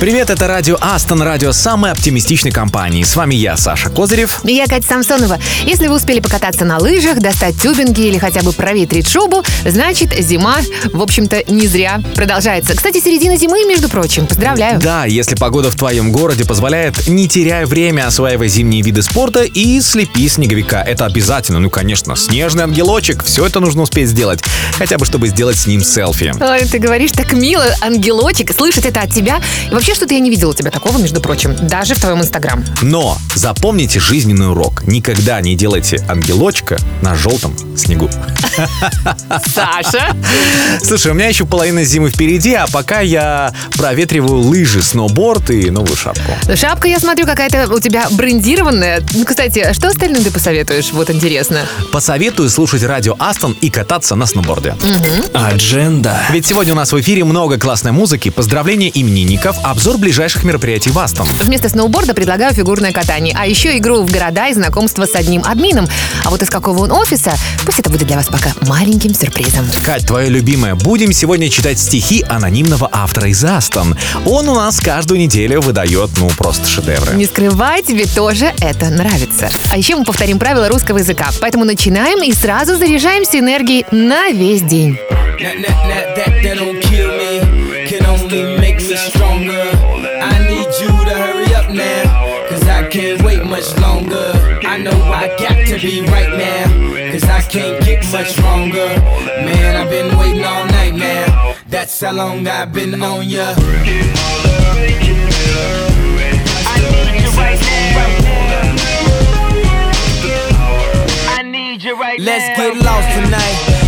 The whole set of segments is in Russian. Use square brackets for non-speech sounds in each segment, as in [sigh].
Привет, это радио Астон, радио самой оптимистичной компании. С вами я, Саша Козырев. И я, Катя Самсонова. Если вы успели покататься на лыжах, достать тюбинги или хотя бы проветрить шубу, значит, зима, в общем-то, не зря продолжается. Кстати, середина зимы, между прочим. Поздравляю. Да, если погода в твоем городе позволяет, не теряя время, осваивай зимние виды спорта и слепи снеговика. Это обязательно. Ну, конечно, снежный ангелочек. Все это нужно успеть сделать. Хотя бы, чтобы сделать с ним селфи. Ой, ты говоришь так мило, ангелочек. Слышать это от тебя. И вообще, что-то я не видела у тебя такого, между прочим. Даже в твоем инстаграм. Но запомните жизненный урок. Никогда не делайте ангелочка на желтом снегу. Саша? Слушай, у меня еще половина зимы впереди, а пока я проветриваю лыжи, сноуборд и новую шапку. Шапка, я смотрю, какая-то у тебя брендированная. Ну, Кстати, что остальным ты посоветуешь? Вот интересно. Посоветую слушать радио Астон и кататься на сноуборде. Адженда. Ведь сегодня у нас в эфире много классной музыки, поздравления именинников, обзор ближайших мероприятий в Астон. Вместо сноуборда предлагаю фигурное катание, а еще игру в города и знакомство с одним админом. А вот из какого он офиса, пусть это будет для вас пока маленьким сюрпризом. Кать, твое любимое. Будем сегодня читать стихи анонимного автора из Астон. Он у нас каждую неделю выдает, ну, просто шедевры. Не скрывай, тебе тоже это нравится. А еще мы повторим правила русского языка. Поэтому начинаем и сразу заряжаемся энергией на весь день. That, that, that, that, that don't kill much longer. I know I got to be right now, cause I can't get much stronger. Man, I've been waiting all night now, that's how long I've been on ya. I need you right now, I need you right now. Let's get lost tonight.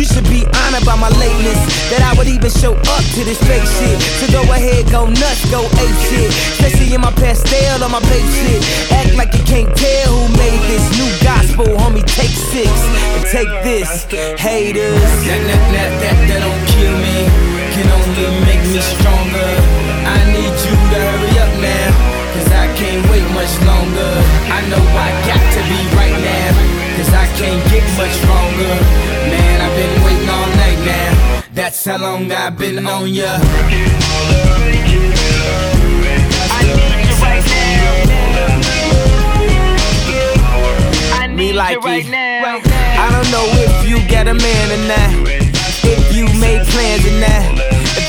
You should be honored by my lateness. That I would even show up to this fake shit. So go ahead, go nuts, go ape shit. Especially in my pastel or my babe shit. Act like you can't tell who made this new gospel, homie. Take six and take this, haters. That, that, that, that, that don't kill me. Can only make me stronger. Much longer. I know I got to be right now. Cause I can't get much stronger. Man, I've been waiting all night now. That's how long I've been on ya. Me like it. I don't know if you got a man or not. If you made plans or not.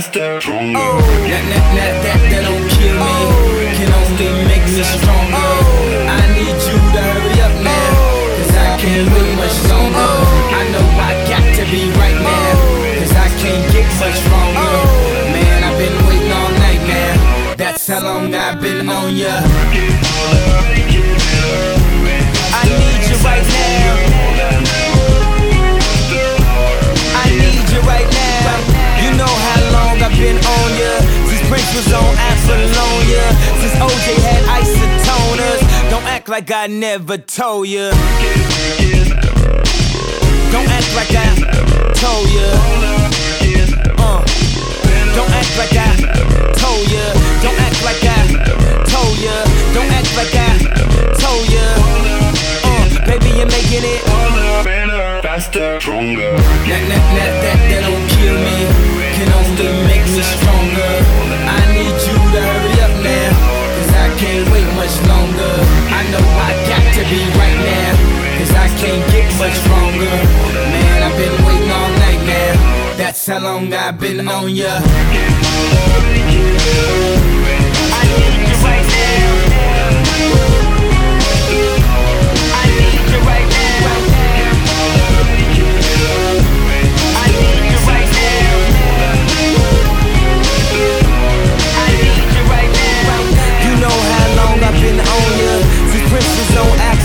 Faster, stronger. Oh, that, that, that, that, that don't kill me. Oh. Can only make me stronger. Oh. I need you to hurry up now. Oh. Cause I can't wait much longer. I know I got to be right now. Cause I can't get much stronger. Man, I've been waiting all night now. That's how long I've been on ya. I need you right now. I need you right now. Been on ya. Since Prince was on Apollonia. Since OJ had isotoners. Don't act like I never told ya. Don't act like I told ya. Uh. Don't act like I told ya. Don't act like I told ya. Don't act like I told ya. Uh, baby, you're making it. Better, faster, stronger. That, that, that, that, that don't kill me. Only make me stronger. I need you to hurry up now. Cause I can't wait much longer. I know I got to be right now. Cause I can't get much stronger. Man, I've been waiting all night now. That's how long I've been on ya. I need you right now.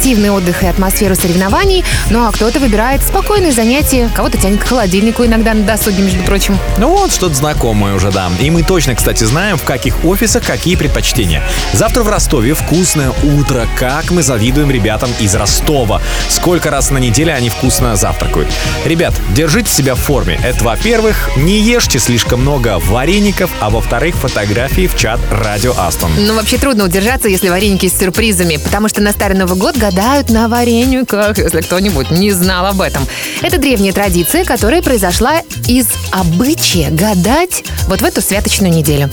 Активный отдых и атмосферу соревнований, ну а кто-то выбирает спокойные занятия, кого-то тянет к холодильнику иногда на досуге, между прочим. Ну вот, что-то знакомое уже, да. И мы точно, кстати, знаем, в каких офисах какие предпочтения. Завтра в Ростове вкусное утро. Как мы завидуем ребятам из Ростова. Сколько раз на неделе они вкусно завтракают. Ребят, держите себя в форме. Это, во-первых, не ешьте слишком много вареников, а во-вторых, фотографии в чат Радио Астон. Ну, вообще трудно удержаться, если вареники с сюрпризами, потому что на Старый Новый год гадают на варениках, если кто-нибудь не знал об этом. Это древняя традиция, которая произошла из обычая гадать вот в эту святочную неделю.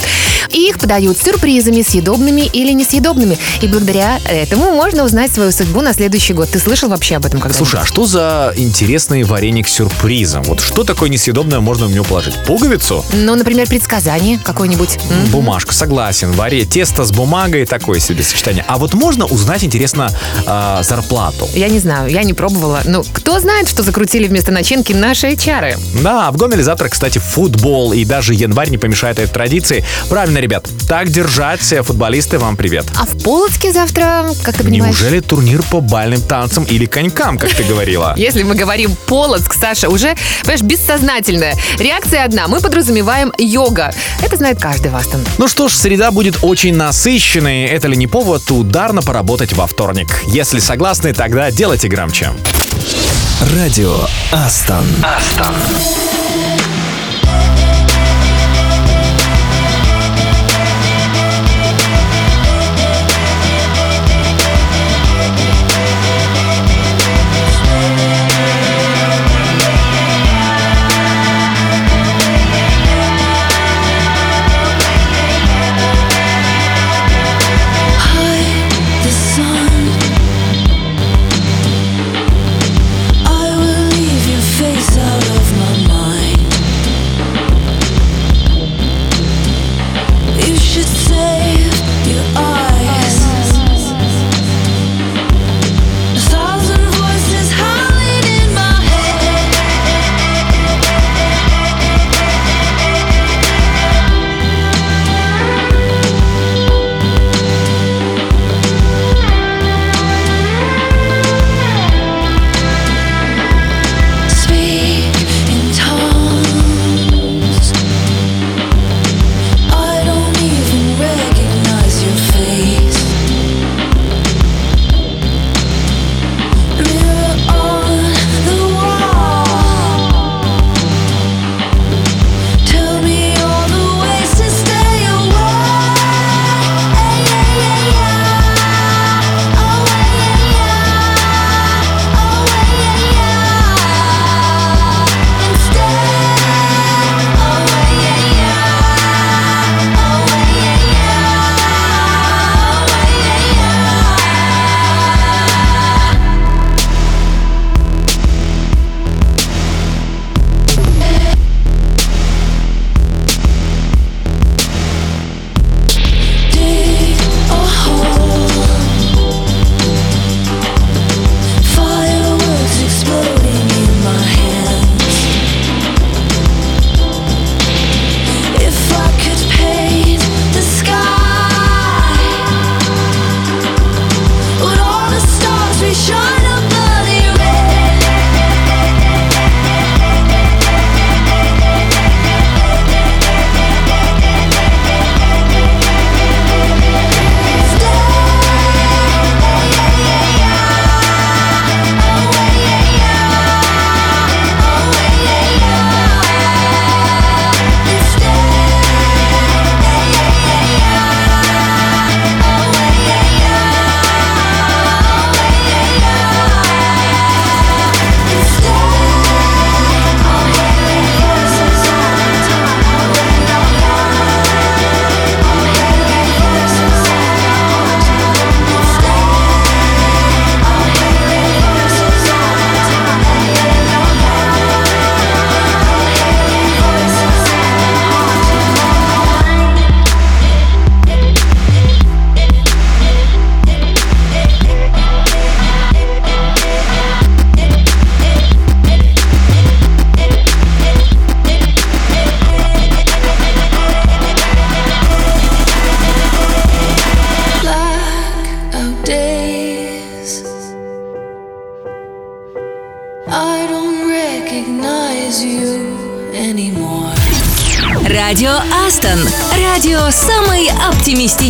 И их подают сюрпризами, съедобными или несъедобными. И благодаря этому можно узнать свою судьбу на следующий год. Ты слышал вообще об этом когда-нибудь? Слушай, а что за интересный вареник с сюрпризом? Вот что такое несъедобное можно в него положить? Пуговицу? Ну, например, предсказание какое-нибудь. М? Бумажка, согласен. Варе тесто с бумагой такое себе сочетание. А вот можно узнать, интересно, а, зарплату? Я не знаю, я не пробовала. Ну, кто знает, что закрутили вместо начинки наши чары? Да, в Гомеле завтра, кстати, футбол. И даже январь не помешает этой традиции. Правильно, ребят. Так держать. Все Футболисты, вам привет. А в Полоцке завтра, как ты понимаешь? Неужели турнир по бальным танцам или конькам, как ты говорила? [laughs] Если мы говорим Полоцк, Саша, уже, понимаешь, бессознательная. Реакция одна. Мы подразумеваем йога. Это знает каждый Вастон. Ну что ж, среда будет очень насыщенной. Это ли не повод ударно поработать во вторник? Если согласны, тогда делайте громче. Радио Астон. the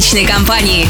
оптимистичной компании.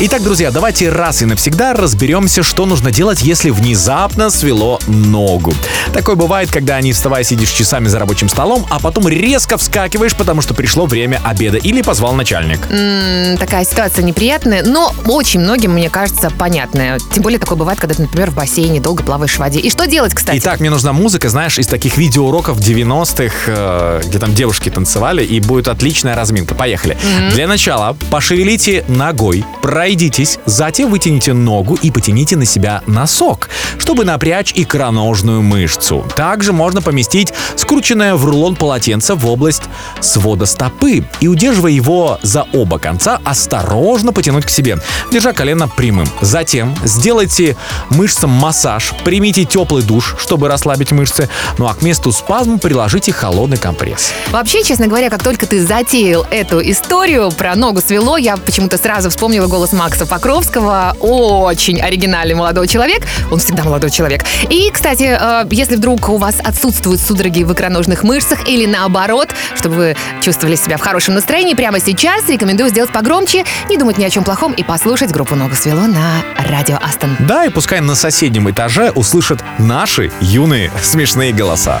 Итак, друзья, давайте раз и навсегда разберемся, что нужно делать, если внезапно свело ногу. Такое бывает, когда не вставая сидишь часами за рабочим столом, а потом резко вскакиваешь, потому что пришло время обеда или позвал начальник. М, Такая ситуация неприятная, но очень многим, мне кажется, понятная. Тем более такое бывает, когда ты, например, в бассейне долго плаваешь в воде. И что делать, кстати? Итак, мне нужна музыка, знаешь, из таких видеоуроков 90-х, э, где там девушки танцевали, и будет отличная разминка. Поехали. Для начала пошевелите ногой, пройдитесь, затем вытяните ногу и потяните на себя носок, чтобы напрячь икроножную мышцу. Также можно поместить скрученное в рулон полотенце в область свода стопы и, удерживая его за оба конца, осторожно потянуть к себе, держа колено прямым. Затем сделайте мышцам массаж, примите теплый душ, чтобы расслабить мышцы, ну а к месту спазма приложите холодный компресс. Вообще, честно говоря, как только ты затеял эту историю про ногу свело, я почему-то сразу вспомнила голос Макса Покровского. Очень оригинальный молодой человек. Он всегда молодой человек. И, кстати, э, если вдруг у вас отсутствуют судороги в икроножных мышцах или наоборот, чтобы вы чувствовали себя в хорошем настроении, прямо сейчас рекомендую сделать погромче, не думать ни о чем плохом и послушать группу «Ногу свело» на радио Астон. Да, и пускай на соседнем этаже услышат наши юные смешные голоса.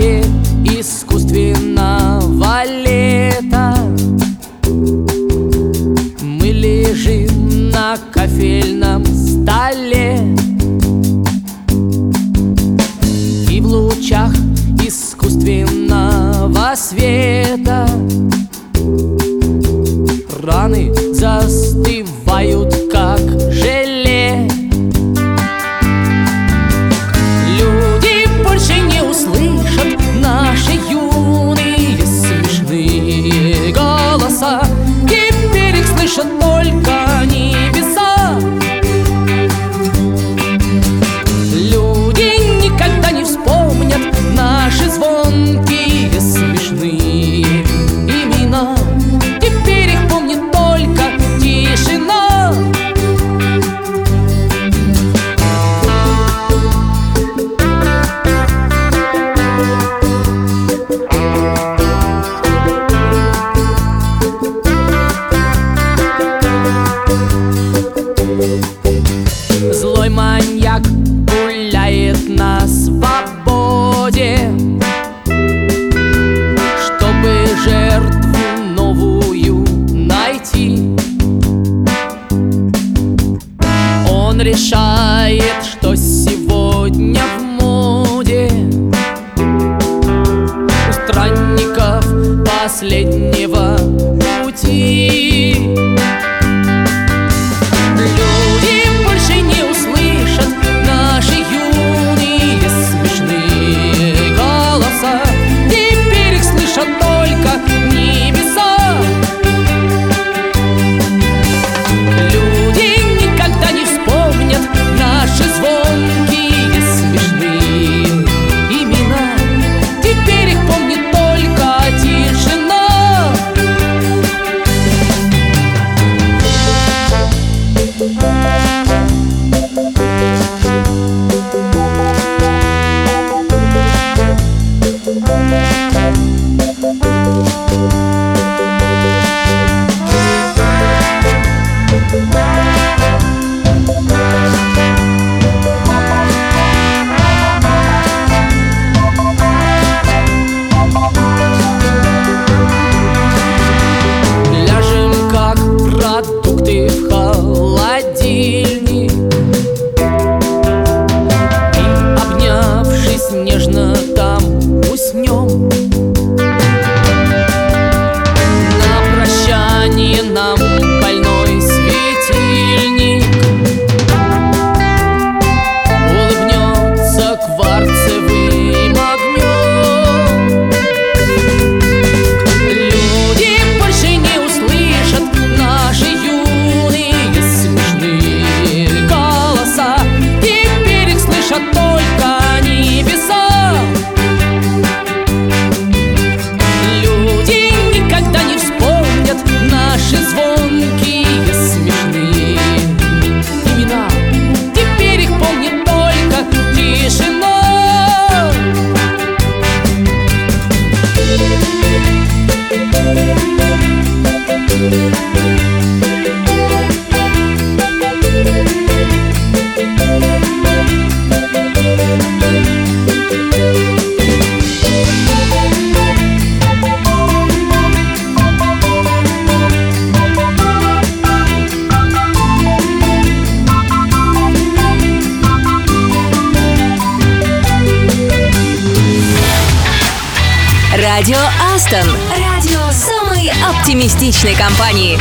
Комнате искусственного лета. Мы лежим на кофейном столе. И в лучах искусственного света Раны застывают, оптимистичной компании.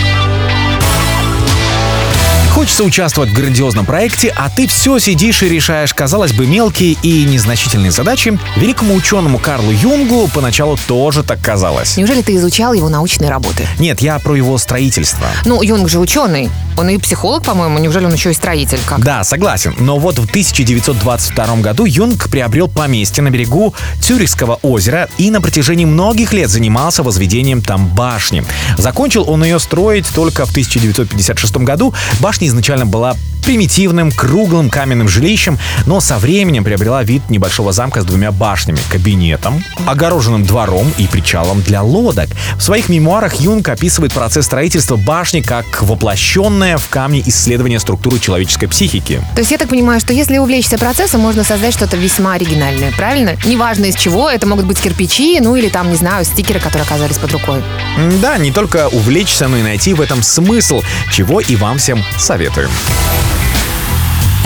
Хочется участвовать в грандиозном проекте, а ты все сидишь и решаешь, казалось бы, мелкие и незначительные задачи. Великому ученому Карлу Юнгу поначалу тоже так казалось. Неужели ты изучал его научные работы? Нет, я про его строительство. Ну, Юнг же ученый. Он и психолог, по-моему. Неужели он еще и строитель? Как? Да, согласен. Но вот в 1922 году Юнг приобрел поместье на берегу Цюрихского озера и на протяжении многих лет занимался возведением там башни. Закончил он ее строить только в 1956 году. Башня изначально была примитивным, круглым каменным жилищем, но со временем приобрела вид небольшого замка с двумя башнями, кабинетом, огороженным двором и причалом для лодок. В своих мемуарах Юнг описывает процесс строительства башни как воплощенное в камне исследование структуры человеческой психики. То есть я так понимаю, что если увлечься процессом, можно создать что-то весьма оригинальное, правильно? Неважно из чего, это могут быть кирпичи, ну или там, не знаю, стикеры, которые оказались под рукой. Да, не только увлечься, но и найти в этом смысл, чего и вам всем советуем.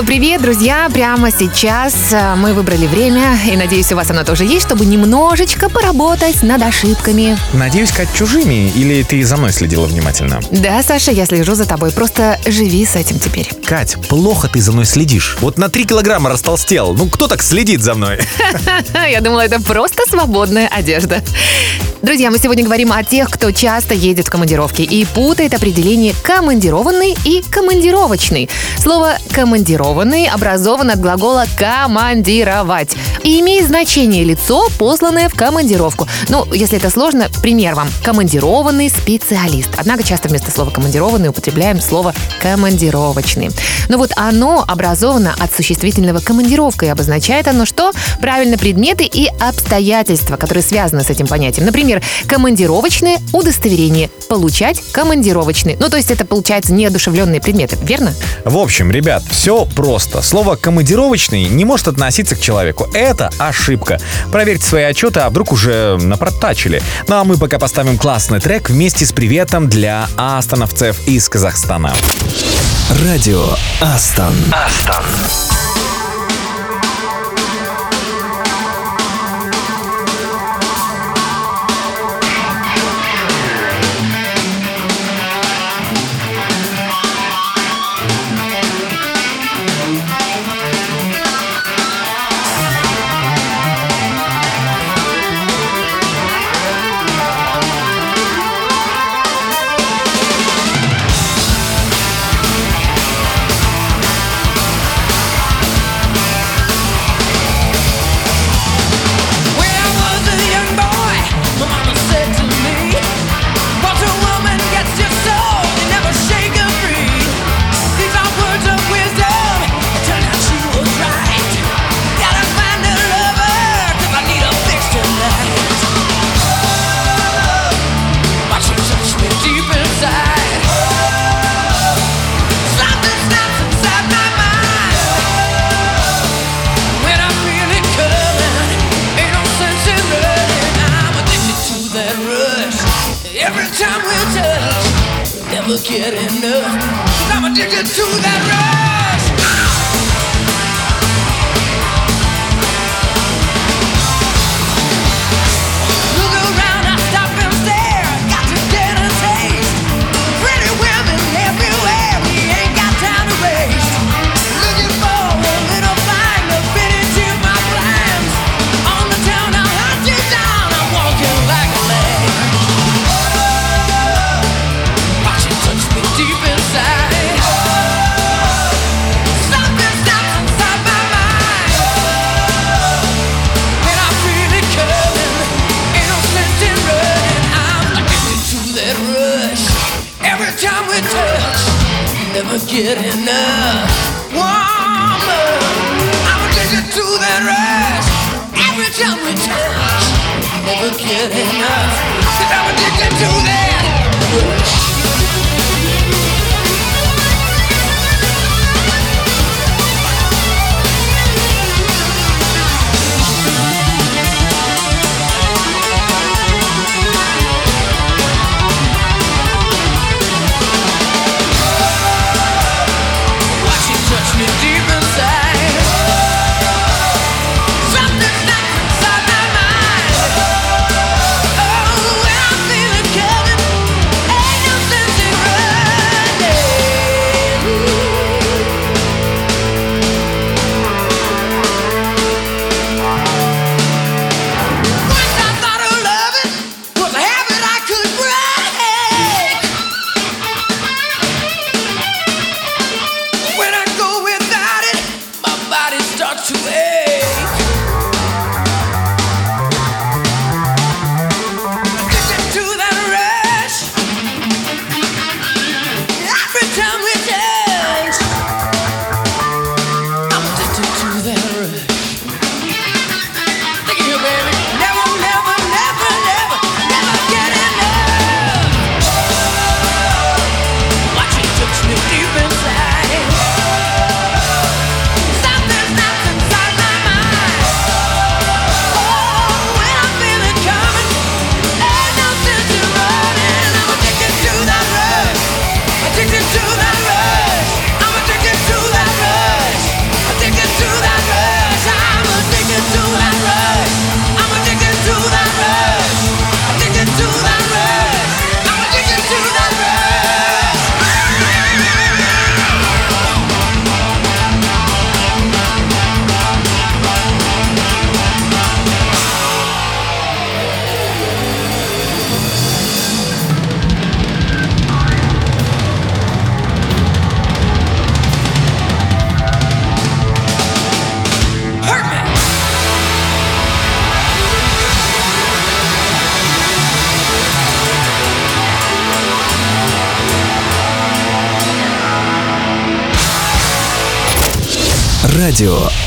Снова привет, друзья! Прямо сейчас э, мы выбрали время, и надеюсь, у вас оно тоже есть, чтобы немножечко поработать над ошибками. Надеюсь, Кать, чужими, или ты за мной следила внимательно? Да, Саша, я слежу за тобой, просто живи с этим теперь. Кать, плохо ты за мной следишь. Вот на 3 килограмма растолстел. Ну, кто так следит за мной? [laughs] Я думала, это просто свободная одежда. Друзья, мы сегодня говорим о тех, кто часто едет в командировки и путает определение командированный и командировочный. Слово командированный образовано от глагола командировать и имеет значение лицо, посланное в командировку. Ну, если это сложно, пример вам. Командированный специалист. Однако часто вместо слова командированный употребляем слово командировочный. Но вот оно образовано от существительного командировка и обозначает оно что? Правильно, предметы и обстоятельства, которые связаны с этим понятием. Например, Например, командировочное удостоверение. Получать командировочный. Ну, то есть это, получается, неодушевленные предметы, верно? В общем, ребят, все просто. Слово «командировочный» не может относиться к человеку. Это ошибка. Проверьте свои отчеты, а вдруг уже напротачили. Ну, а мы пока поставим классный трек вместе с приветом для астановцев из Казахстана. Радио Астан. Астон.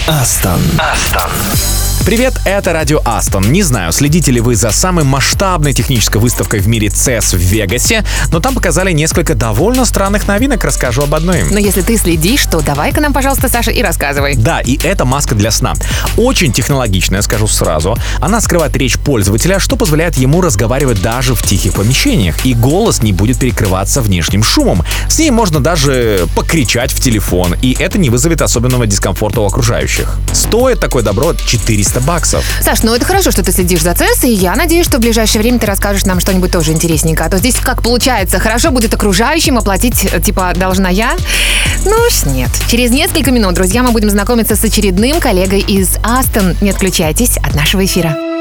Астон. Астон. Привет, это Радио Астон. Не знаю, следите ли вы за самой масштабной технической выставкой в мире CES в Вегасе, но там показали несколько довольно странных новинок, расскажу об одной. Но если ты следишь, то давай-ка нам, пожалуйста, Саша, и рассказывай. Да, и это маска для сна. Очень технологичная, скажу сразу. Она скрывает речь пользователя, что позволяет ему разговаривать даже в тихих помещениях, и голос не будет перекрываться внешним шумом. С ней можно даже покричать в телефон, и это не вызовет особенного дискомфорта у окружающих. Стоит такое добро 400 баксов. Саш, ну это хорошо, что ты следишь за CES, и я надеюсь, что в ближайшее время ты расскажешь нам что-нибудь тоже интересненькое. А то здесь как получается, хорошо будет окружающим оплатить, э, типа, должна я? Ну уж нет. Через несколько минут, друзья, мы будем знакомиться с очередным коллегой из Астон. Не отключайтесь от нашего эфира.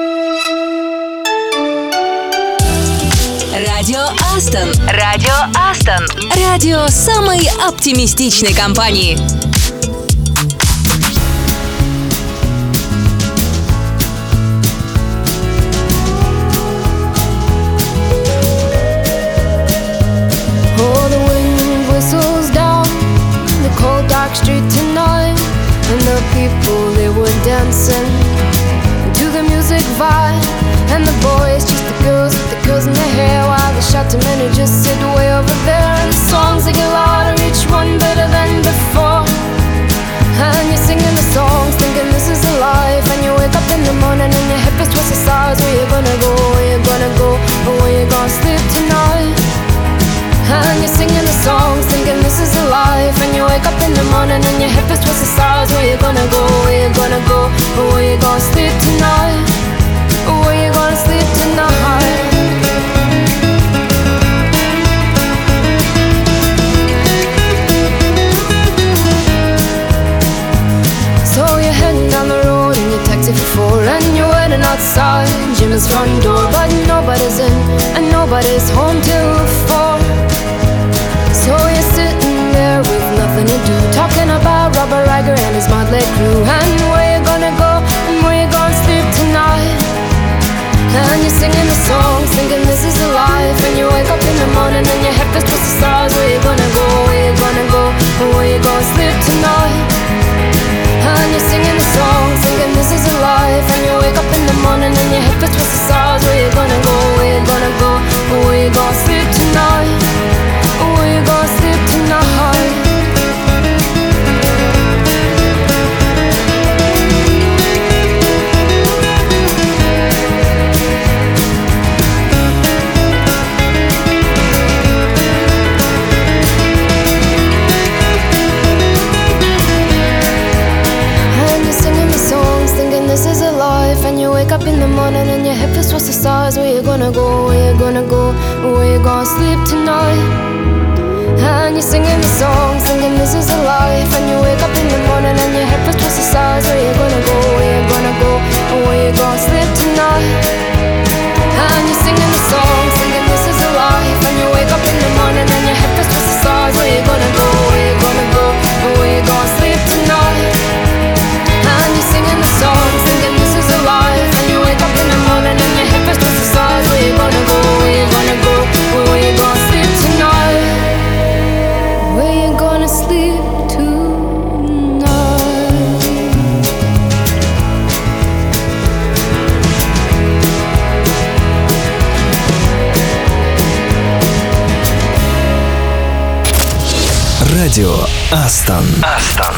Астон. Радио Астон. Радио самой оптимистичной компании. Oh, the wind whistles down the cold dark street tonight, and the people they were dancing to the music vibe, and the boys just the girls with the girls in their hair, the shouting men who just sit way over there, and the songs they get louder, each one better than before. And you're singing the songs, thinking this is a life. And you wake up in the morning and your hip is twisted sides. Where you gonna go? Where you gonna go? Or where you gonna sleep tonight? And you're singing the songs, thinking this is a life. And you wake up in the morning and your hip is twisted sides. Where you gonna go? Where you gonna go? Or where you gonna sleep tonight? Where you gonna sleep tonight? Outside Jim's front door But nobody's in and nobody's home till four. So you're sitting there with nothing to do Talking about Robert Riger and his motley crew. And where you gonna go? And where you gonna sleep tonight? And you're singing the songs thinking this is a life. And you wake up in the morning and your head feels twisted stars. Where you gonna go, where you gonna go? And where you gonna sleep tonight? And you're singing the song, is life And you wake up in the morning and your head feels twisted stars. Where you gonna go, where you gonna go? Where you gonna sleep tonight? Where you gonna stars. Where you gonna go? Where you gonna go? Where you gonna sleep tonight? And you're singing the songs, thinking this is a life. And you wake up in the morning and your head feels twisted stars. Where you gonna go? Where you gonna go? Астон. Астон.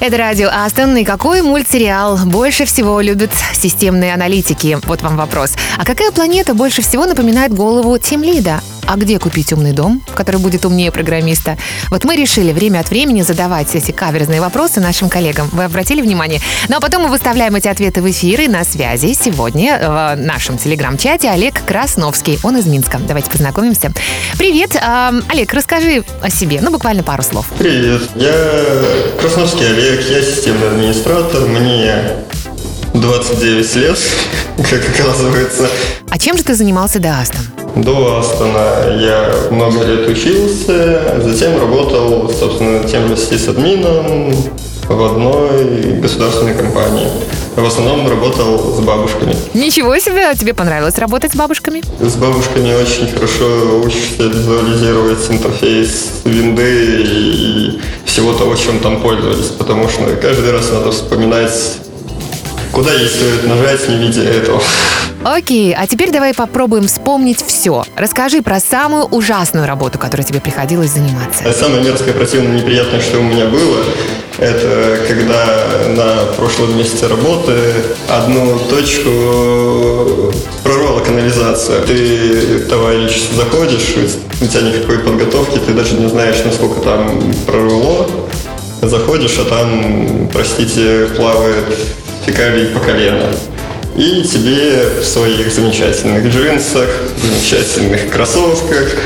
Это радио Астон. И какой мультсериал больше всего любят системные аналитики? Вот вам вопрос. А какая планета больше всего напоминает голову Тимлида? А где купить умный дом, который будет умнее программиста? Вот мы решили время от времени задавать эти каверзные вопросы нашим коллегам. Вы обратили внимание? Ну а потом мы выставляем эти ответы в эфир и на связи сегодня в нашем телеграм-чате Олег Красновский. Он из Минска. Давайте познакомимся. Привет. Ам, Олег, расскажи о себе. Ну, буквально пару слов. Привет, я Красновский Олег, я системный администратор, мне 29 лет, как оказывается. А чем же ты занимался до Астон? До Астона я много лет учился, затем работал, собственно, тем же сисадмином в одной государственной компании. В основном работал с бабушками. Ничего себе, тебе понравилось работать с бабушками? С бабушками очень хорошо учишься визуализировать интерфейс винды и всего того, чем там пользовались, потому что каждый раз надо вспоминать куда ей стоит нажать, не видя этого. Окей, а теперь давай попробуем вспомнить все. Расскажи про самую ужасную работу, которой тебе приходилось заниматься. А Самое мерзкое, противное, неприятное, что у меня было, это когда на прошлом месте работы одну точку прорвала канализация. Ты, товарищ, заходишь, у тебя никакой подготовки, ты даже не знаешь, насколько там прорвало. Заходишь, а там, простите, плавает фекалий по колено. И тебе в своих замечательных джинсах, замечательных кроссовках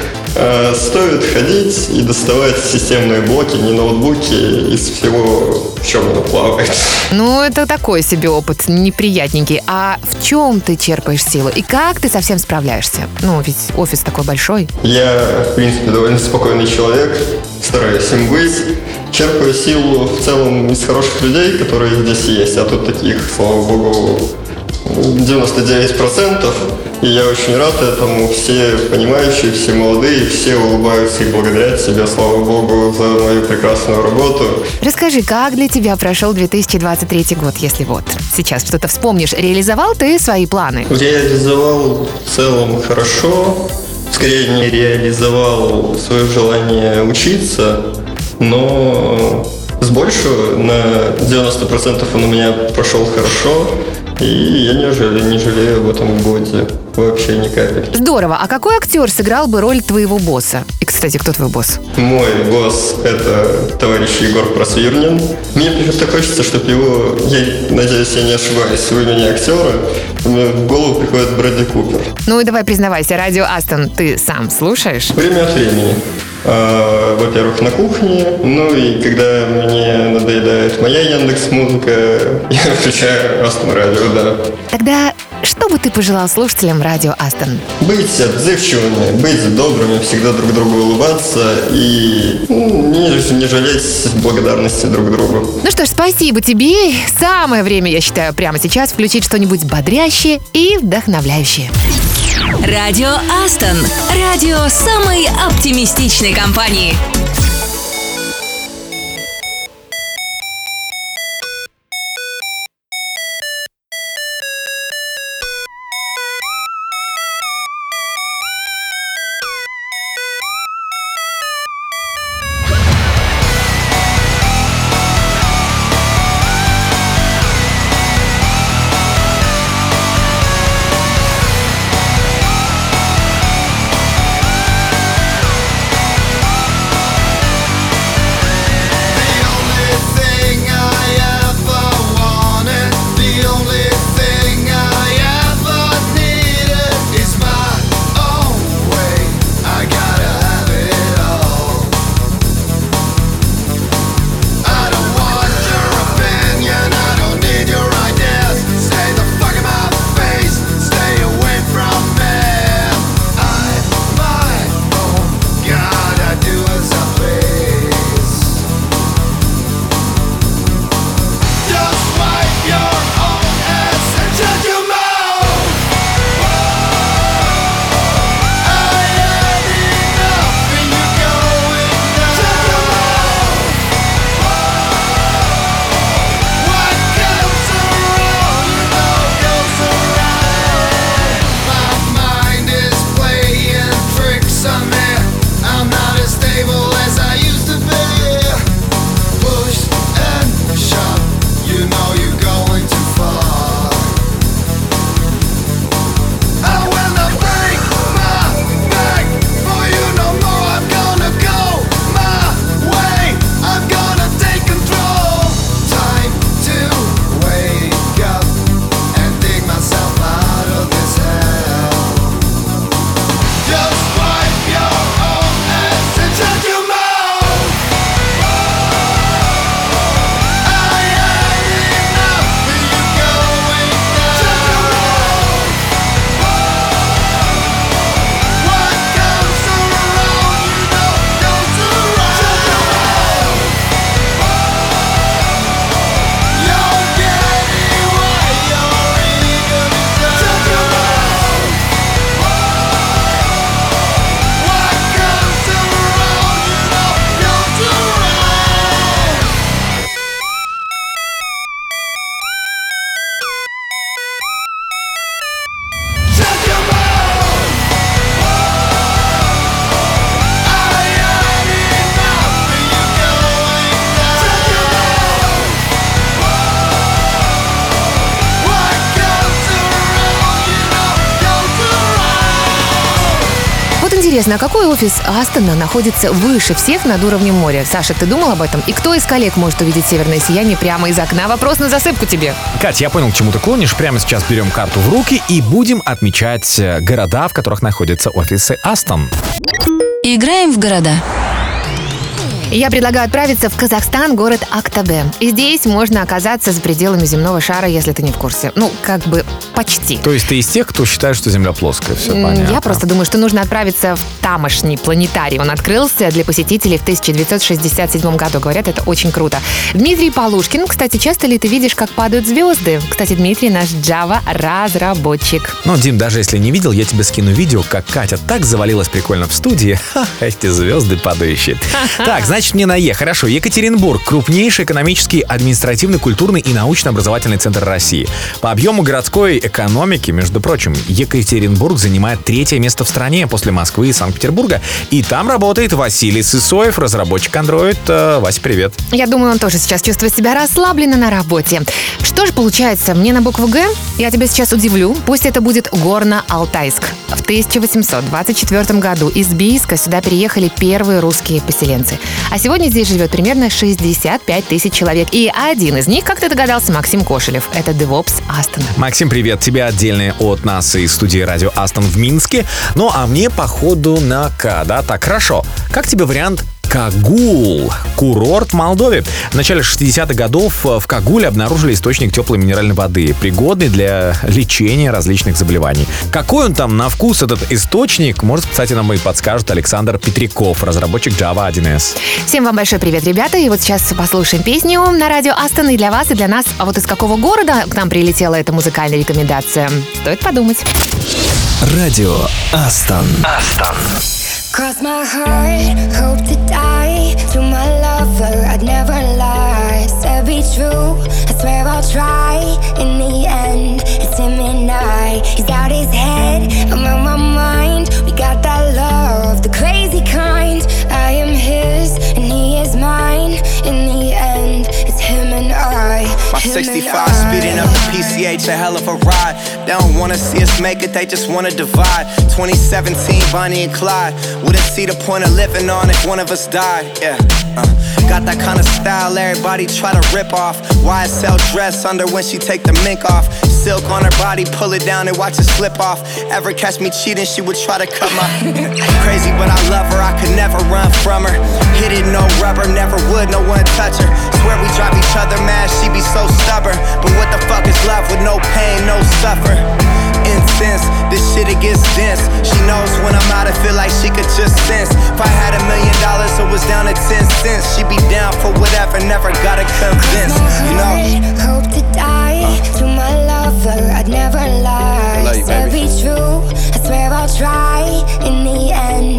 стоит ходить и доставать системные блоки, не ноутбуки из всего, в чем оно плавает. Ну, это такой себе опыт, неприятненький. А в чем ты черпаешь силу? И как ты совсем справляешься? Ну, ведь офис такой большой. Я, в принципе, довольно спокойный человек, стараюсь им быть. Черпаю силу в целом из хороших людей, которые здесь есть, а тут таких, слава богу, 99%. И я очень рад этому. Все понимающие, все молодые, все улыбаются и благодарят себя, слава богу, за мою прекрасную работу. Расскажи, как для тебя прошел 2023 год, если вот сейчас что-то вспомнишь, реализовал ты свои планы? Реализовал в целом хорошо. Скорее не реализовал свое желание учиться, но с большего на 90% он у меня прошел хорошо. И я не жалею, не жалею об этом годе. Вообще ни капельки. Здорово. А какой актер сыграл бы роль твоего босса? Кстати, кто твой босс? Мой босс – это товарищ Егор Просвирнин. Мне почему-то хочется, чтобы его, я надеюсь, я не ошибаюсь, вы меня актера, в голову приходит Брэдли Купер. Ну и давай признавайся, радио Астон ты сам слушаешь? Время от времени. А, Во-первых, на кухне, ну и когда мне надоедает моя Яндекс Музыка, [laughs] я включаю Астон Радио, да. Тогда что бы ты пожелал слушателям радио Астон? Быть отзывчивыми, быть добрыми, всегда друг другу улыбаться и ну, не, не жалеть благодарности друг другу. Ну что ж, спасибо тебе. Самое время, я считаю, прямо сейчас включить что-нибудь бодрящее и вдохновляющее. Радио Астон. Радио самой оптимистичной компании. Офис Астона находится выше всех над уровнем моря? Саша, ты думал об этом? И кто из коллег может увидеть северное сияние прямо из окна? Вопрос на засыпку тебе. Кать, я понял, к чему ты клонишь. Прямо сейчас берем карту в руки и будем отмечать э, города, в которых находятся офисы Астон. Играем в города. Я предлагаю отправиться в Казахстан, город Актабе. И здесь можно оказаться за пределами земного шара, если ты не в курсе. Ну, как бы почти. То есть ты из тех, кто считает, что Земля плоская. Все понятно. Я просто думаю, что нужно отправиться в тамошний планетарий. Он открылся для посетителей в 1967 году. Говорят, это очень круто. Дмитрий Полушкин. Кстати, часто ли ты видишь, как падают звезды? Кстати, Дмитрий наш Java-разработчик. Ну, Дим, даже если не видел, я тебе скину видео, как Катя так завалилась прикольно в студии. [laughs] Ха, эти звезды падающие. [laughs] Так, значит, мне на Е. Хорошо, Екатеринбург. Крупнейший экономический, административный, культурный и научно-образовательный центр России. По объему городской экономики, между прочим, Екатеринбург занимает третье место в стране после Москвы и Санкт-Петербурга. И там работает Василий Сысоев, разработчик Android. Э, Вася, привет. Я думаю, он тоже сейчас чувствует себя расслабленно на работе. Что же получается, мне на букву «Г»? Я тебя сейчас удивлю. Пусть это будет Горно-Алтайск. В 1824 году из Бийска сюда переехали первые русские поселенцы. А сегодня здесь живет примерно 65 тысяч человек. И один из них, как ты догадался, Максим Кошелев. Это DevOps Астона. Максим, привет. Тебе отдельное от нас из студии радио Астон в Минске. Ну, а мне походу на К, да? Так, хорошо. Как тебе вариант Кагул, курорт в Молдове. В начале 60-х годов в Кагуле обнаружили источник теплой минеральной воды, пригодный для лечения различных заболеваний. Какой он там на вкус, этот источник, может, кстати, нам и подскажет Александр Петряков, разработчик Java 1С. Всем вам большой привет, ребята. И вот сейчас послушаем песню на радио Астон и для вас, и для нас. А вот из какого города к нам прилетела эта музыкальная рекомендация? Стоит подумать. Радио Астон. Астон. Cross my heart, hope to die. To my lover, I'd never lie. Said be true, I swear I'll try. In the end, it's him and I. He's out his head, I'm on my mind. We got that 65 I. speeding up the PCH, a hell of a ride. They don't wanna see us make it, they just wanna divide. 2017, Bonnie and Clyde. Wouldn't see the point of living on if one of us died. Yeah. Uh. Got that kind of style everybody try to rip off. YSL dress under when she take the mink off. Silk on her body, pull it down and watch it slip off. Ever catch me cheating, she would try to cut my. [laughs] Crazy, but I love her, I could never run from her. Hit it, no rubber, never would, no one touch her. Swear we drive each other mad, she be so stubborn. But what the fuck is love with no pain, no suffer? Incense, this shit it gets dense. She knows when I'm out, I feel like she could just sense. If I had a million dollars, it was down to 10 cents. she'd be down for whatever, never gotta convince, you know? Hope to die to my I'd never lie. love you, be true. I swear I'll try. In the end,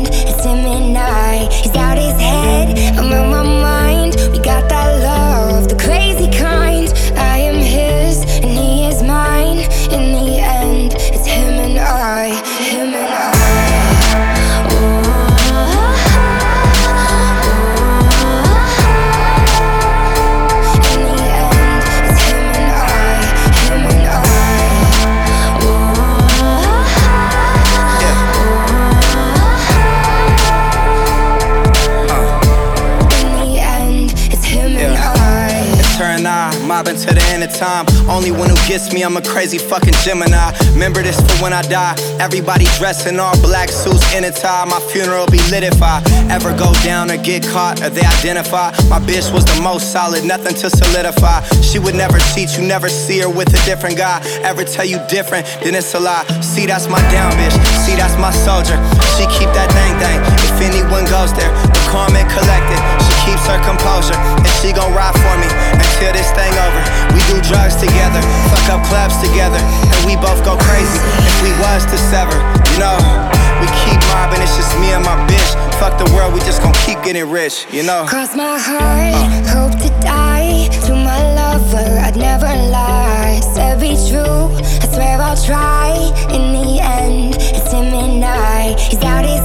mobbing to the end of time. Only one who gets me, I'm a crazy fucking Gemini. Remember this for when I die. Everybody dressed in all black suits in a tie. My funeral be lit if I ever go down or get caught or they identify. My bitch was the most solid, nothing to solidify. She would never cheat, you never see her with a different guy. Ever tell you different, then it's a lie. See, that's my down bitch. See, that's my soldier. She keep that thing thing. If anyone goes there, the calm and collected. She keeps her composure, and she gon' ride for me until this thing over. We do drugs together, fuck up clubs together, and we both go crazy if we was to sever. You know, we keep mobbing, it's just me and my bitch. Fuck the world, we just gon' keep getting rich. You know. Cross my heart, hope to die. To my lover, I'd never lie. Said be true, I swear I'll try. In the end, it's him and I. He's out his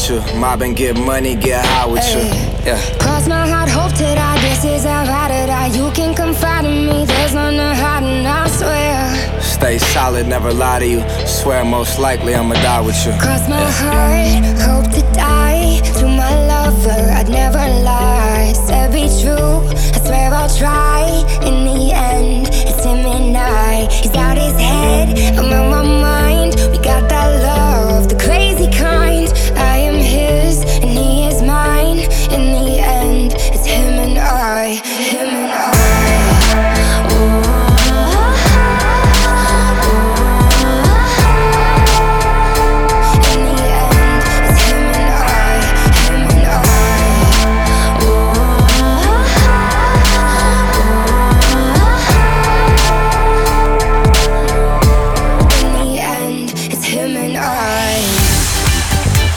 with you. Mob and get money, get high with you. Yeah. Cross my heart, hope to die. This is how I to die. You can confide in me. There's none to hide, and I swear. Stay solid, never lie to you. Swear most likely I'ma die with you. Cross my heart, hope to die. To my lover, I'd never lie. Said be true, I swear I'll try. In the end, it's him and I. He's out his head, I'm on my mind.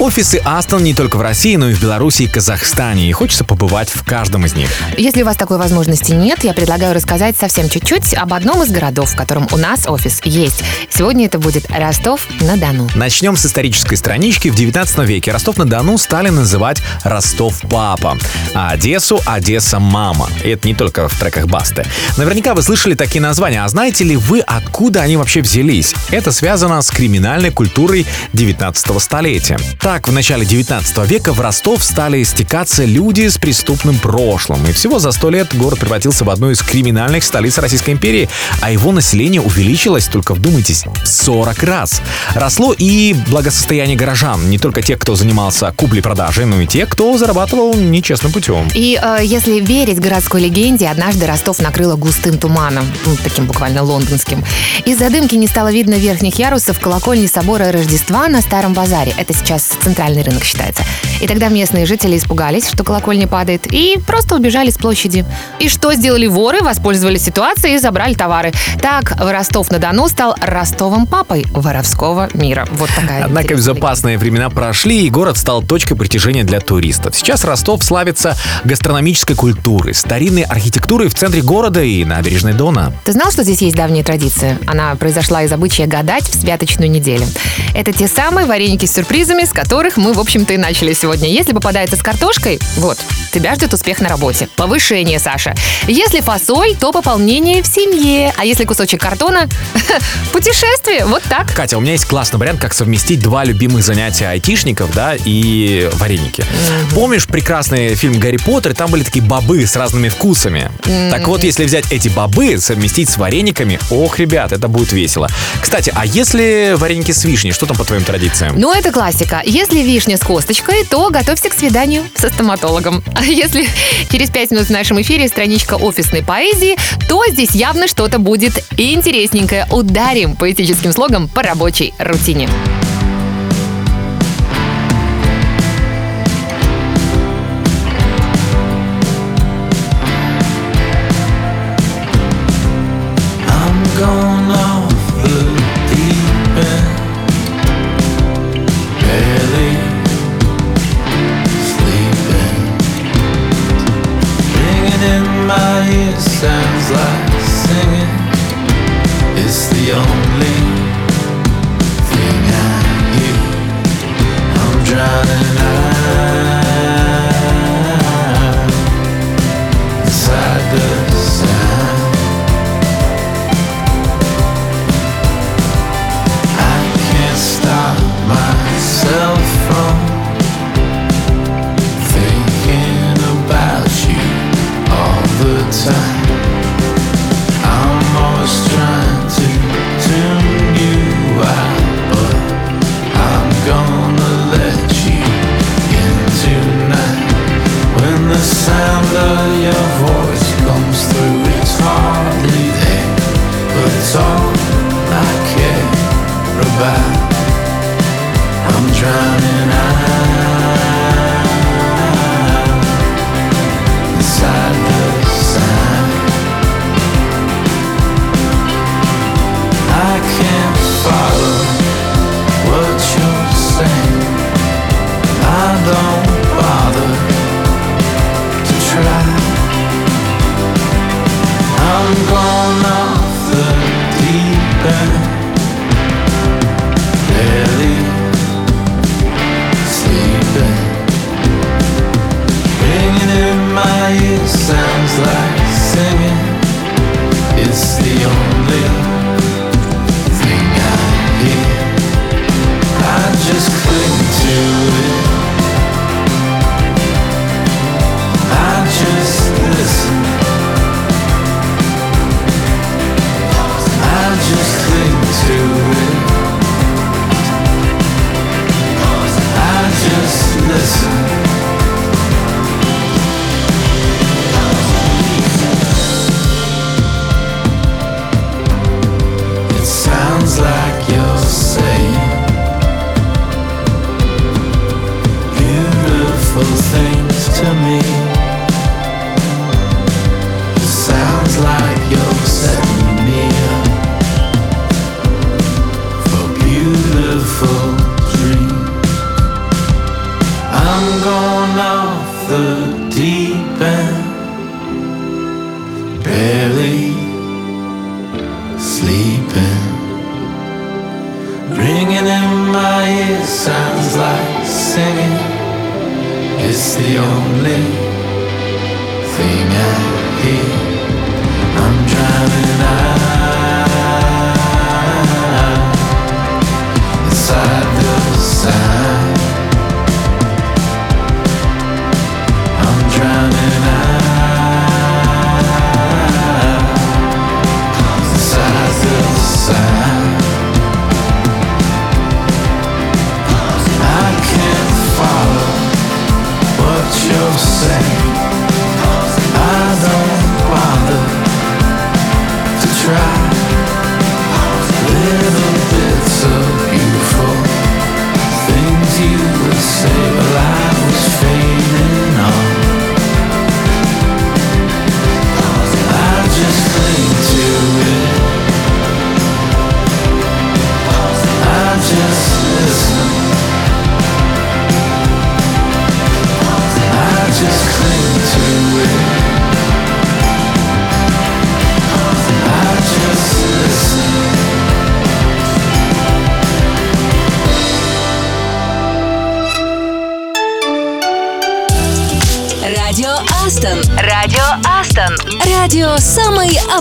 Офисы Астон не только в России, но и в Беларуси и Казахстане. И хочется побывать в каждом из них. Если у вас такой возможности нет, я предлагаю рассказать совсем чуть-чуть об одном из городов, в котором у нас офис есть. Сегодня это будет Ростов-на-Дону. Начнем с исторической странички. В 19 веке Ростов-на-Дону стали называть Ростов-папа, а Одессу – Одесса-мама. И это не только в треках Басты. Наверняка вы слышали такие названия, а знаете ли вы, откуда они вообще взялись? Это связано с криминальной культурой 19 столетия. Так, в начале 19 века в Ростов стали стекаться люди с преступным прошлым. И всего за сто лет город превратился в одну из криминальных столиц Российской империи, а его население увеличилось, только вдумайтесь, в 40 раз. Росло и благосостояние горожан, не только тех, кто занимался куплей-продажей, но и тех, кто зарабатывал нечестным путем. И э, если верить городской легенде, однажды Ростов накрыло густым туманом, ну, таким буквально лондонским. Из-за дымки не стало видно верхних ярусов колокольни собора Рождества на Старом базаре. Это сейчас центральный рынок считается. И тогда местные жители испугались, что колокольня падает, и просто убежали с площади. И что сделали воры? Воспользовались ситуацией и забрали товары. Так Ростов-на-Дону стал Ростовым папой воровского мира. Вот такая Однако безопасные времена прошли, и город стал точкой притяжения для туристов. Сейчас Ростов славится гастрономической культурой, старинной архитектурой в центре города и набережной Дона. Ты знал, что здесь есть давняя традиция? Она произошла из обычая гадать в святочную неделю. Это те самые вареники с сюрпризами, с которых мы, в общем-то, и начали сегодня. Если попадается с картошкой, вот, тебя ждет успех на работе. Повышение, Саша. Если фасоль, то пополнение в семье. А если кусочек картона, [laughs] путешествие. Вот так. Катя, у меня есть классный вариант, как совместить два любимых занятия айтишников, да, и вареники. Помнишь прекрасный фильм «Гарри Поттер», там были такие бобы с разными вкусами. Так вот, если взять эти бобы, совместить с варениками, ох, ребят, это будет весело. Кстати, а если вареники с вишней, что там по твоим традициям? Ну, это классика. Если вишня с косточкой, то готовься к свиданию со стоматологом. [laughs] А если через пять минут в нашем эфире страничка офисной поэзии, то здесь явно что-то будет интересненькое. Ударим поэтическим слогом по рабочей рутине.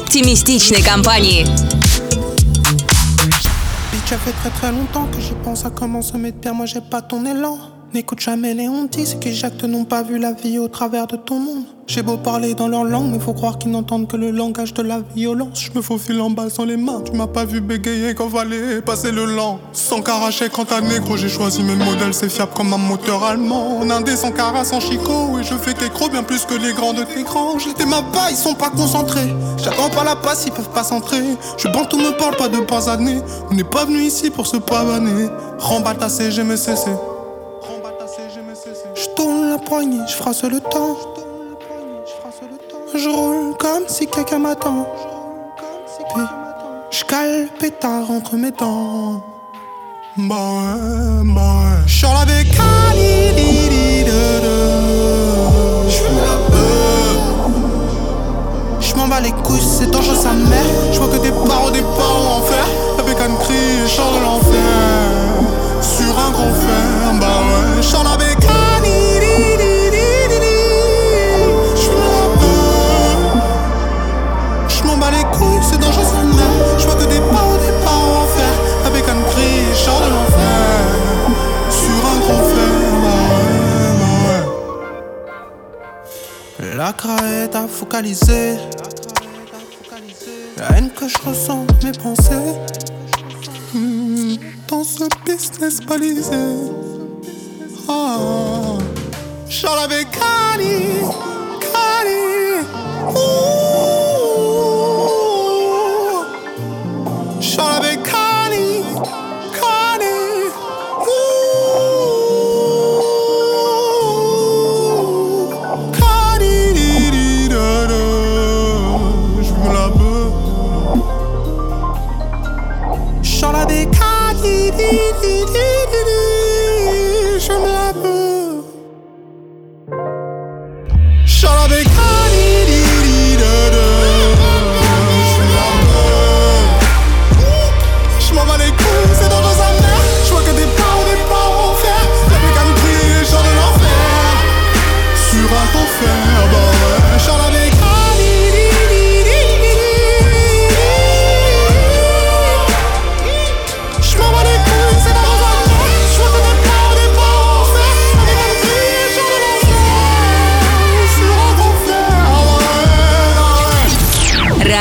оптимистичной компании. Bitch, ça fait très très longtemps que je pense à comment se mettre bien, moi j'ai pas ton élan. N'écoute jamais les hontis, qu'ils jactent n'ont pas vu la vie au travers de ton monde. J'ai beau parler dans leur langue, mais faut croire qu'ils n'entendent que le langage de la violence. Je me faufile en bas sans les mains, tu m'as pas vu bégayer quand fallait passer le lent. Sans caracher quand t'as négro, j'ai choisi mes modèles, c'est fiable comme un moteur allemand. En indé sans cara, sans chicot, et je fais qu'écro bien plus que les grands de tes grands. J'étais ma bas, ils sont pas concentrés. J'attends pas la passe, ils peuvent pas s'entrer. Je bande tout me parle pas de pas années. On n'est pas venu ici pour se pavaner. Remballe ta CG, mais cessez. Poignée, je frasse le temps. Je roule comme si quelqu'un m'attend. Je cale le pétard entre mes dents. Ouais. Je la bécane, Je la. Je m'en bats les couilles, c'est dangereux sa mère. Je vois que des parents, des parents en enfer. La bécane crie, je de l'enfer. Sur un gros fer, bah ouais. Je la bécane. La crainte à focaliser. La haine que je ressens, mes pensées. Hmm, Dans ce business balisé. Ah, Charles avec Cani, Cani. Ouh.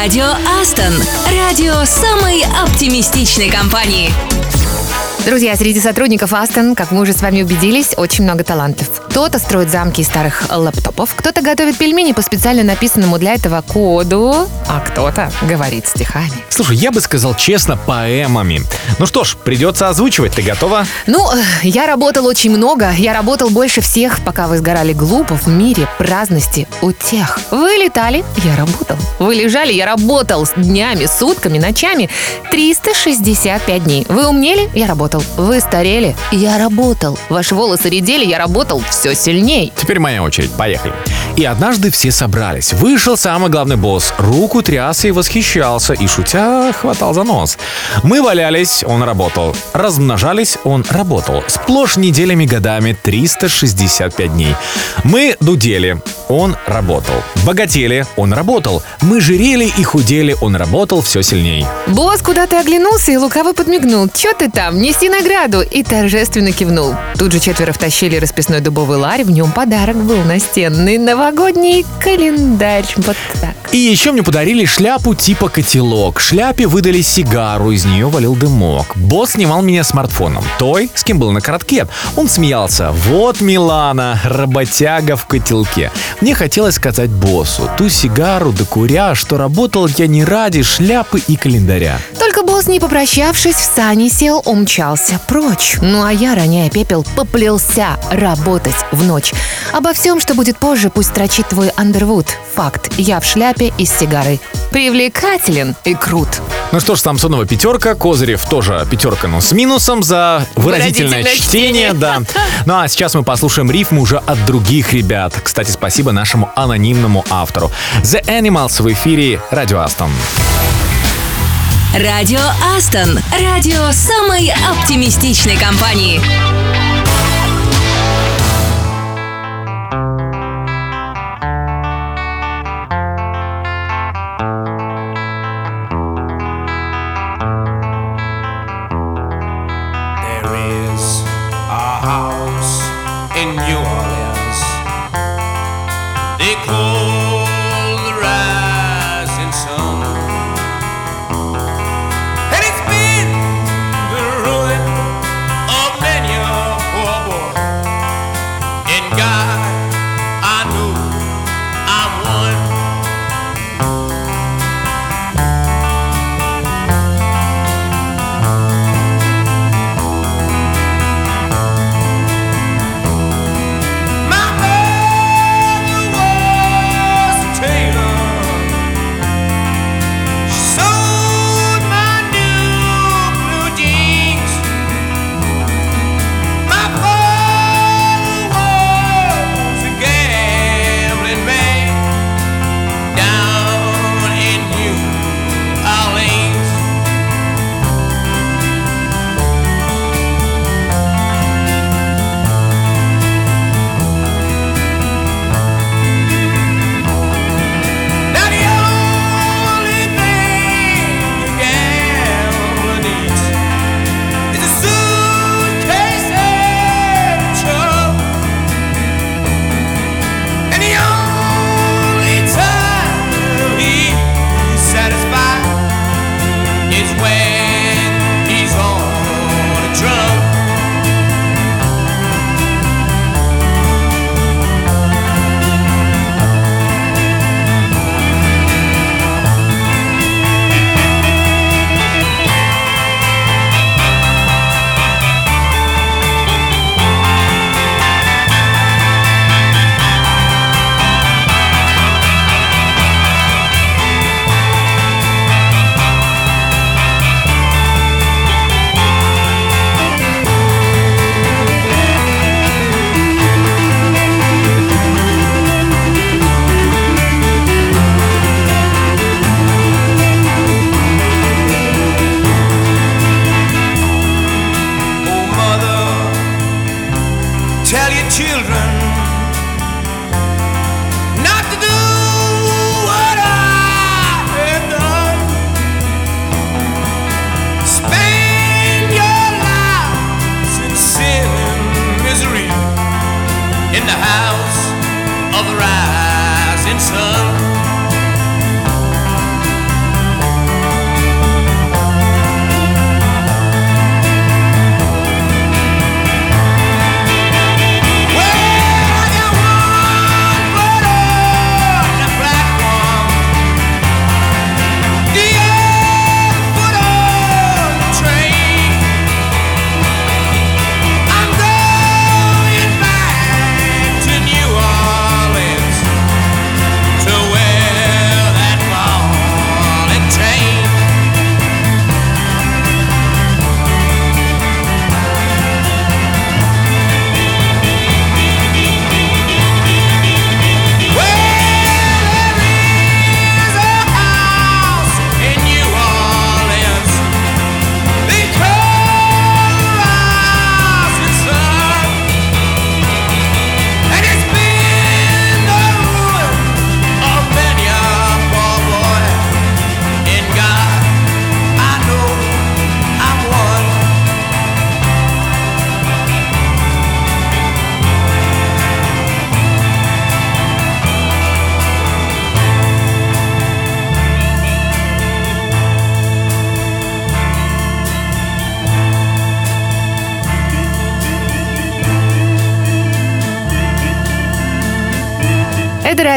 Радио Астон. Радио самой оптимистичной компании. Друзья, среди сотрудников Астон, как мы уже с вами убедились, очень много талантов. Кто-то строит замки из старых лэптопов, кто-то готовит пельмени по специально написанному для этого коду, а кто-то говорит стихами. Слушай, я бы сказал честно, поэмами. Ну что ж, придется озвучивать. Ты готова? Ну, я работал очень много. Я работал больше всех, пока вы сгорали глупо в мире праздности у тех. Вы летали, я работал. Вы лежали, я работал с днями, сутками, ночами. 365 дней. Вы умнели, я работал. Вы старели, я работал. Ваши волосы редели, я работал все сильней. Теперь моя очередь, поехали. И однажды все собрались. Вышел самый главный босс, руку тряс и восхищался, и шутя хватал за нос. Мы валялись, он работал. Размножались, он работал. Сплошь неделями, годами, 365 дней. Мы дудели, он работал. Богатели, он работал. Мы жирели и худели, он работал все сильней. Босс куда-то оглянулся и лукаво подмигнул. «Чё ты там? Неси награду!» И торжественно кивнул. Тут же четверо втащили расписной дубовый ларь, в нем подарок был настенный новогодний календарь. Вот так. И еще мне подарили шляпу типа котелок. Шляпе выдали сигару, из нее валил дымок. Босс снимал меня смартфоном. Той, с кем был на коротке. Он смеялся. Вот Милана, работяга в котелке. Мне хотелось сказать боссу, ту сигару докуря, что работал я не ради шляпы и календаря. Только босс, не попрощавшись, в сани сел, умчался прочь. Ну а я, роняя пепел, поплелся работать в ночь. Обо всем, что будет позже, пусть строчит твой Андервуд. Факт. Я в шляпе и с сигарой. Привлекателен и крут. Ну что ж, Самсонова пятерка, Козырев тоже пятерка, но с минусом за выразительное, Выразительное чтение, чтение. да. Ну а сейчас мы послушаем рифм уже от других ребят. Кстати, спасибо нашему анонимному автору. The Animals в эфире Радио Астон. Радио Астон. Радио самой оптимистичной компании.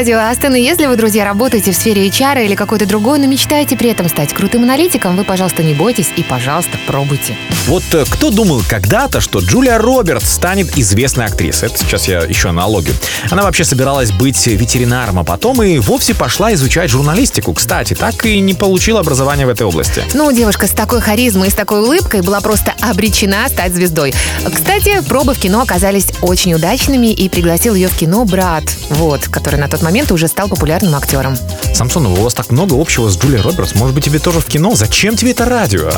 Радио Астон, и если вы, друзья, работаете в сфере HR или какой-то другой, но мечтаете при этом стать крутым аналитиком, вы, пожалуйста, не бойтесь и, пожалуйста, пробуйте. Вот э, кто думал когда-то, что Джулия Робертс станет известной актрисой? Это сейчас я еще аналогию. Она вообще собиралась быть ветеринаром, а потом и вовсе пошла изучать журналистику. Кстати, так и не получила образование в этой области. Ну, девушка с такой харизмой и с такой улыбкой была просто обречена стать звездой. Кстати, пробы в кино оказались очень удачными, и пригласил ее в кино брат, вот, который на тот момент уже стал популярным актером. Самсонова, у вас так много общего с Джулией Робертс. Может быть, тебе тоже в кино? Зачем тебе это радио?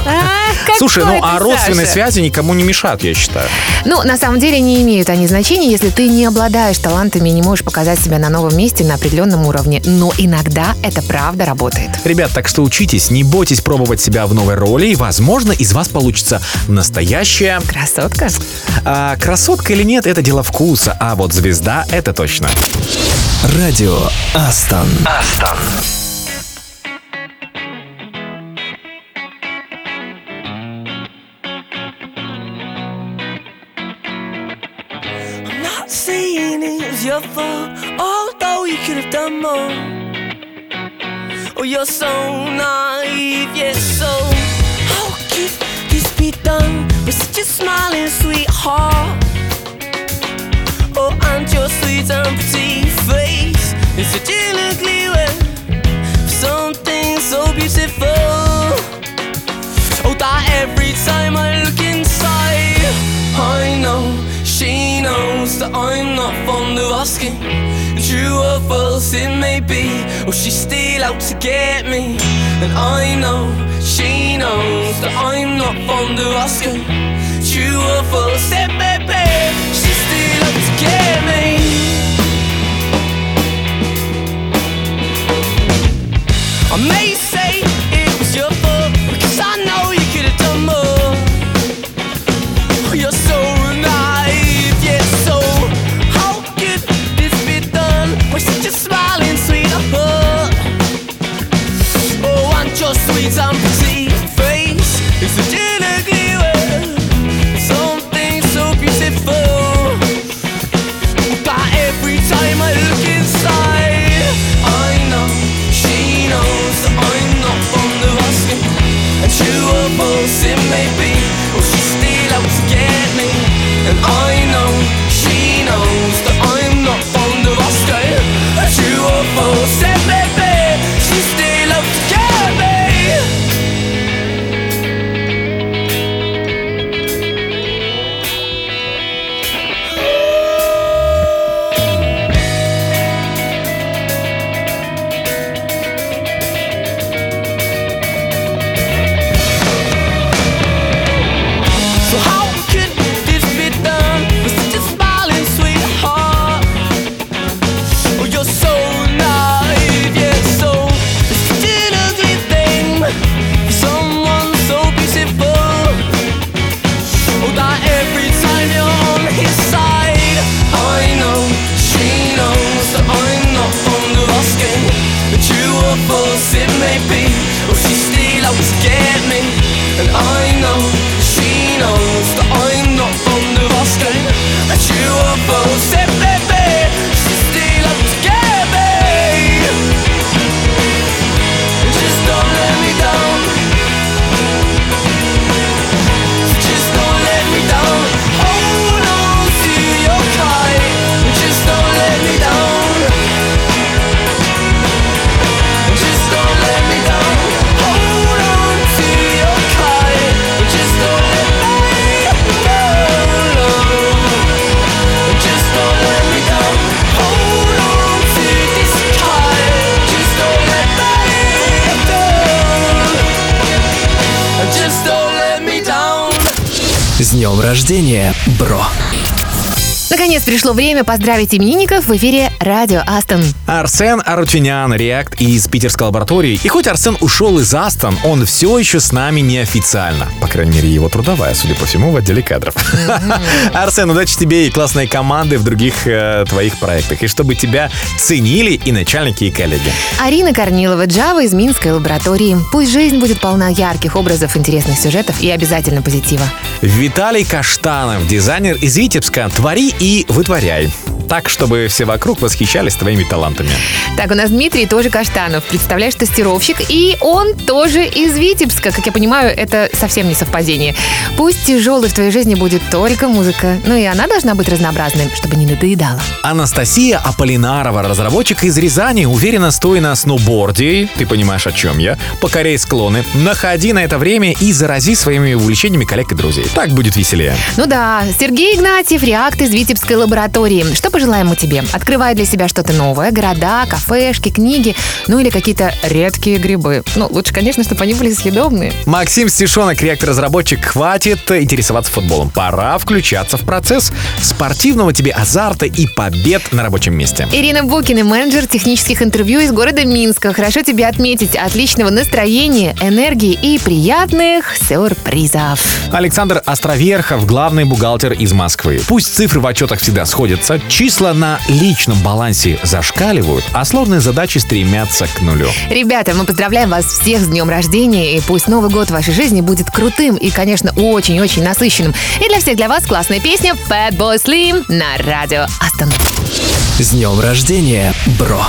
Слушай, ну а родственные Саша. связи никому не мешают, я считаю. Ну, на самом деле не имеют они значения, если ты не обладаешь талантами и не можешь показать себя на новом месте на определенном уровне. Но иногда это правда работает. Ребят, так что учитесь, не бойтесь пробовать себя в новой роли, и, возможно, из вас получится настоящая... Красотка? А, красотка или нет, это дело вкуса, а вот звезда — это точно. Радио Астон. Астон. I'm not saying it was your fault, although you could have done more. Oh, you're so naive, yes, so how could this be done with such a smiling sweetheart? Oh, and your sweet and pretty face is such an something so beautiful. Oh, that every time I look inside, I know she knows that I'm not fond of asking. True or false it may be, oh, she's still out to get me. And I know she knows that I'm not fond of asking. True or false it may be, she's still out to get me. Время поздравить именинников в эфире радио Астон. Арсен Арутюнян, Реакт из питерской лаборатории. И хоть Арсен ушел из Астон, он все еще с нами неофициально крайней мере, его трудовая, судя по всему, в отделе кадров. Арсен, удачи тебе и классной команды в других э, твоих проектах. И чтобы тебя ценили и начальники, и коллеги. Арина Корнилова, Джава из Минской лаборатории. Пусть жизнь будет полна ярких образов, интересных сюжетов и обязательно позитива. Виталий Каштанов, дизайнер из Витебска. Твори и вытворяй. Так, чтобы все вокруг восхищались твоими талантами. Так, у нас Дмитрий тоже Каштанов. Представляешь, тестировщик. И он тоже из Витебска. Как я понимаю, это совсем не совпадение. Пусть тяжелой в твоей жизни будет только музыка, ну и она должна быть разнообразной, чтобы не надоедала. Анастасия Аполлинарова, разработчик из Рязани, уверенно стоя на сноуборде, ты понимаешь, о чем я, покорей склоны, находи на это время и зарази своими увлечениями коллег и друзей. Так будет веселее. Ну да, Сергей Игнатьев, Реакт из Витебской лаборатории. Что пожелаем мы тебе? Открывай для себя что-то новое, города, кафешки, книги, ну или какие-то редкие грибы. Ну, лучше, конечно, чтобы они были съедобные. Максим Стишонок, реактор разработчик, хватит интересоваться футболом. Пора включаться в процесс спортивного тебе азарта и побед на рабочем месте. Ирина Букина, менеджер технических интервью из города Минска. Хорошо тебе отметить. Отличного настроения, энергии и приятных сюрпризов. Александр Островерхов, главный бухгалтер из Москвы. Пусть цифры в отчетах всегда сходятся, числа на личном балансе зашкаливают, а сложные задачи стремятся к нулю. Ребята, мы поздравляем вас всех с днем рождения, и пусть Новый год в вашей жизни будет крутым крутым и, конечно, очень-очень насыщенным. И для всех для вас классная песня Fatboy Slim на радио Астон. С днем рождения, бро!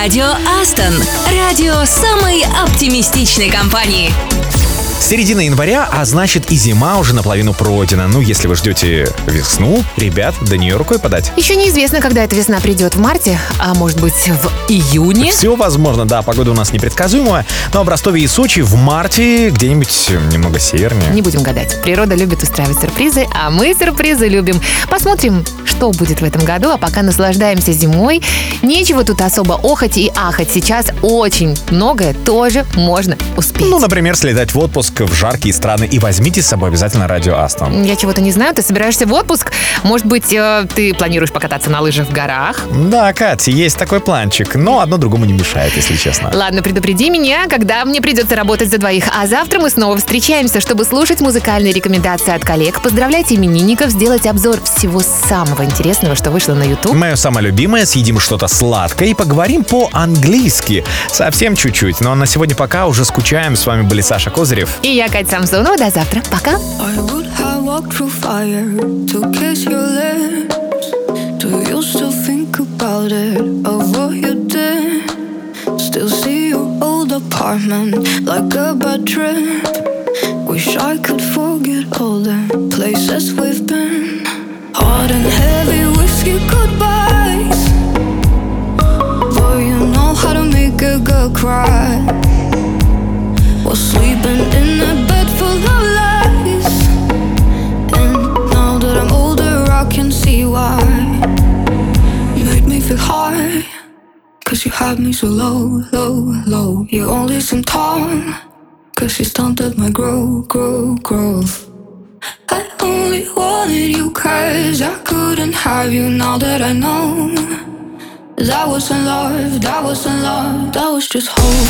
Радио Астон. Радио самой оптимистичной компании. Середина января, а значит и зима уже наполовину пройдена. Ну, если вы ждете весну, ребят, до нее рукой подать. Еще неизвестно, когда эта весна придет в марте, а может быть в июне. Все возможно, да, погода у нас непредсказуемая. Но в Ростове и Сочи в марте где-нибудь э, немного севернее. Не будем гадать. Природа любит устраивать сюрпризы, а мы сюрпризы любим. Посмотрим, что будет в этом году, а пока наслаждаемся зимой. Нечего тут особо охать и ахать. Сейчас очень многое тоже можно успеть. Ну, например, слетать в отпуск в жаркие страны и возьмите с собой обязательно радио Астон. Я чего-то не знаю, ты собираешься в отпуск? Может быть, э, ты планируешь покататься на лыжах в горах? Да, Катя, есть такой планчик, но одно другому не мешает, если честно. Ладно, предупреди меня, когда мне придется работать за двоих. А завтра мы снова встречаемся, чтобы слушать музыкальные рекомендации от коллег, поздравлять именинников, сделать обзор всего самого интересного, что вышло на YouTube. Мое самое любимое, съедим что-то сладкое и поговорим по-английски. Совсем чуть-чуть, но на сегодня пока уже скучаем. С вами были Саша Козырев. И я, Катя Самсонова. До завтра. Пока. I would have walked through fire to kiss your lips. Do you still think about it, of what you did? Still see your old apartment like a bad trip. Wish I could forget all the places we've been. And heavy whiskey goodbyes. Boy, you know how to make a girl cry. Sleeping in a bed full of lies. And now that I'm older, I can see why. You made me feel high. Cause you had me so low, low, low. You only seem tall. Cause you stunted my growth, growth, growth. I only wanted you cause I couldn't have you now that I know. That wasn't love, that wasn't love, that was just hope.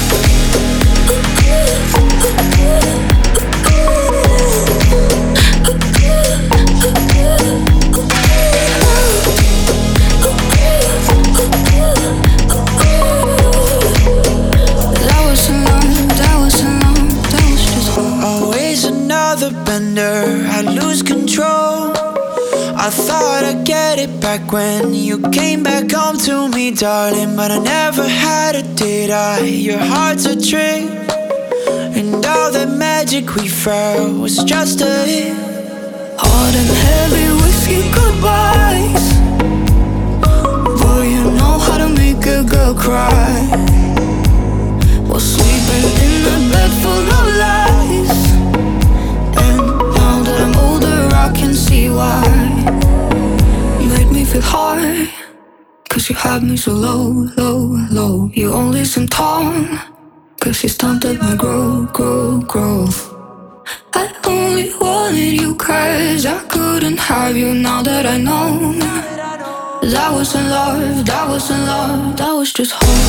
I'd it back when you came back home to me, darling. But I never had it, did I? Your heart's a trick. And all the magic we felt was just a hit. Hot and heavy whiskey goodbyes. Boy, you know how to make a girl cry. Was sleeping in a bed full of lies. And now that I'm older, I can see why. Feel high. Cause you had me so low, low, low. You only seem tall. Cause you stunted my growth, growth, growth. I only wanted you cause I couldn't have you now that I know. That wasn't love, that wasn't love, that was just hope.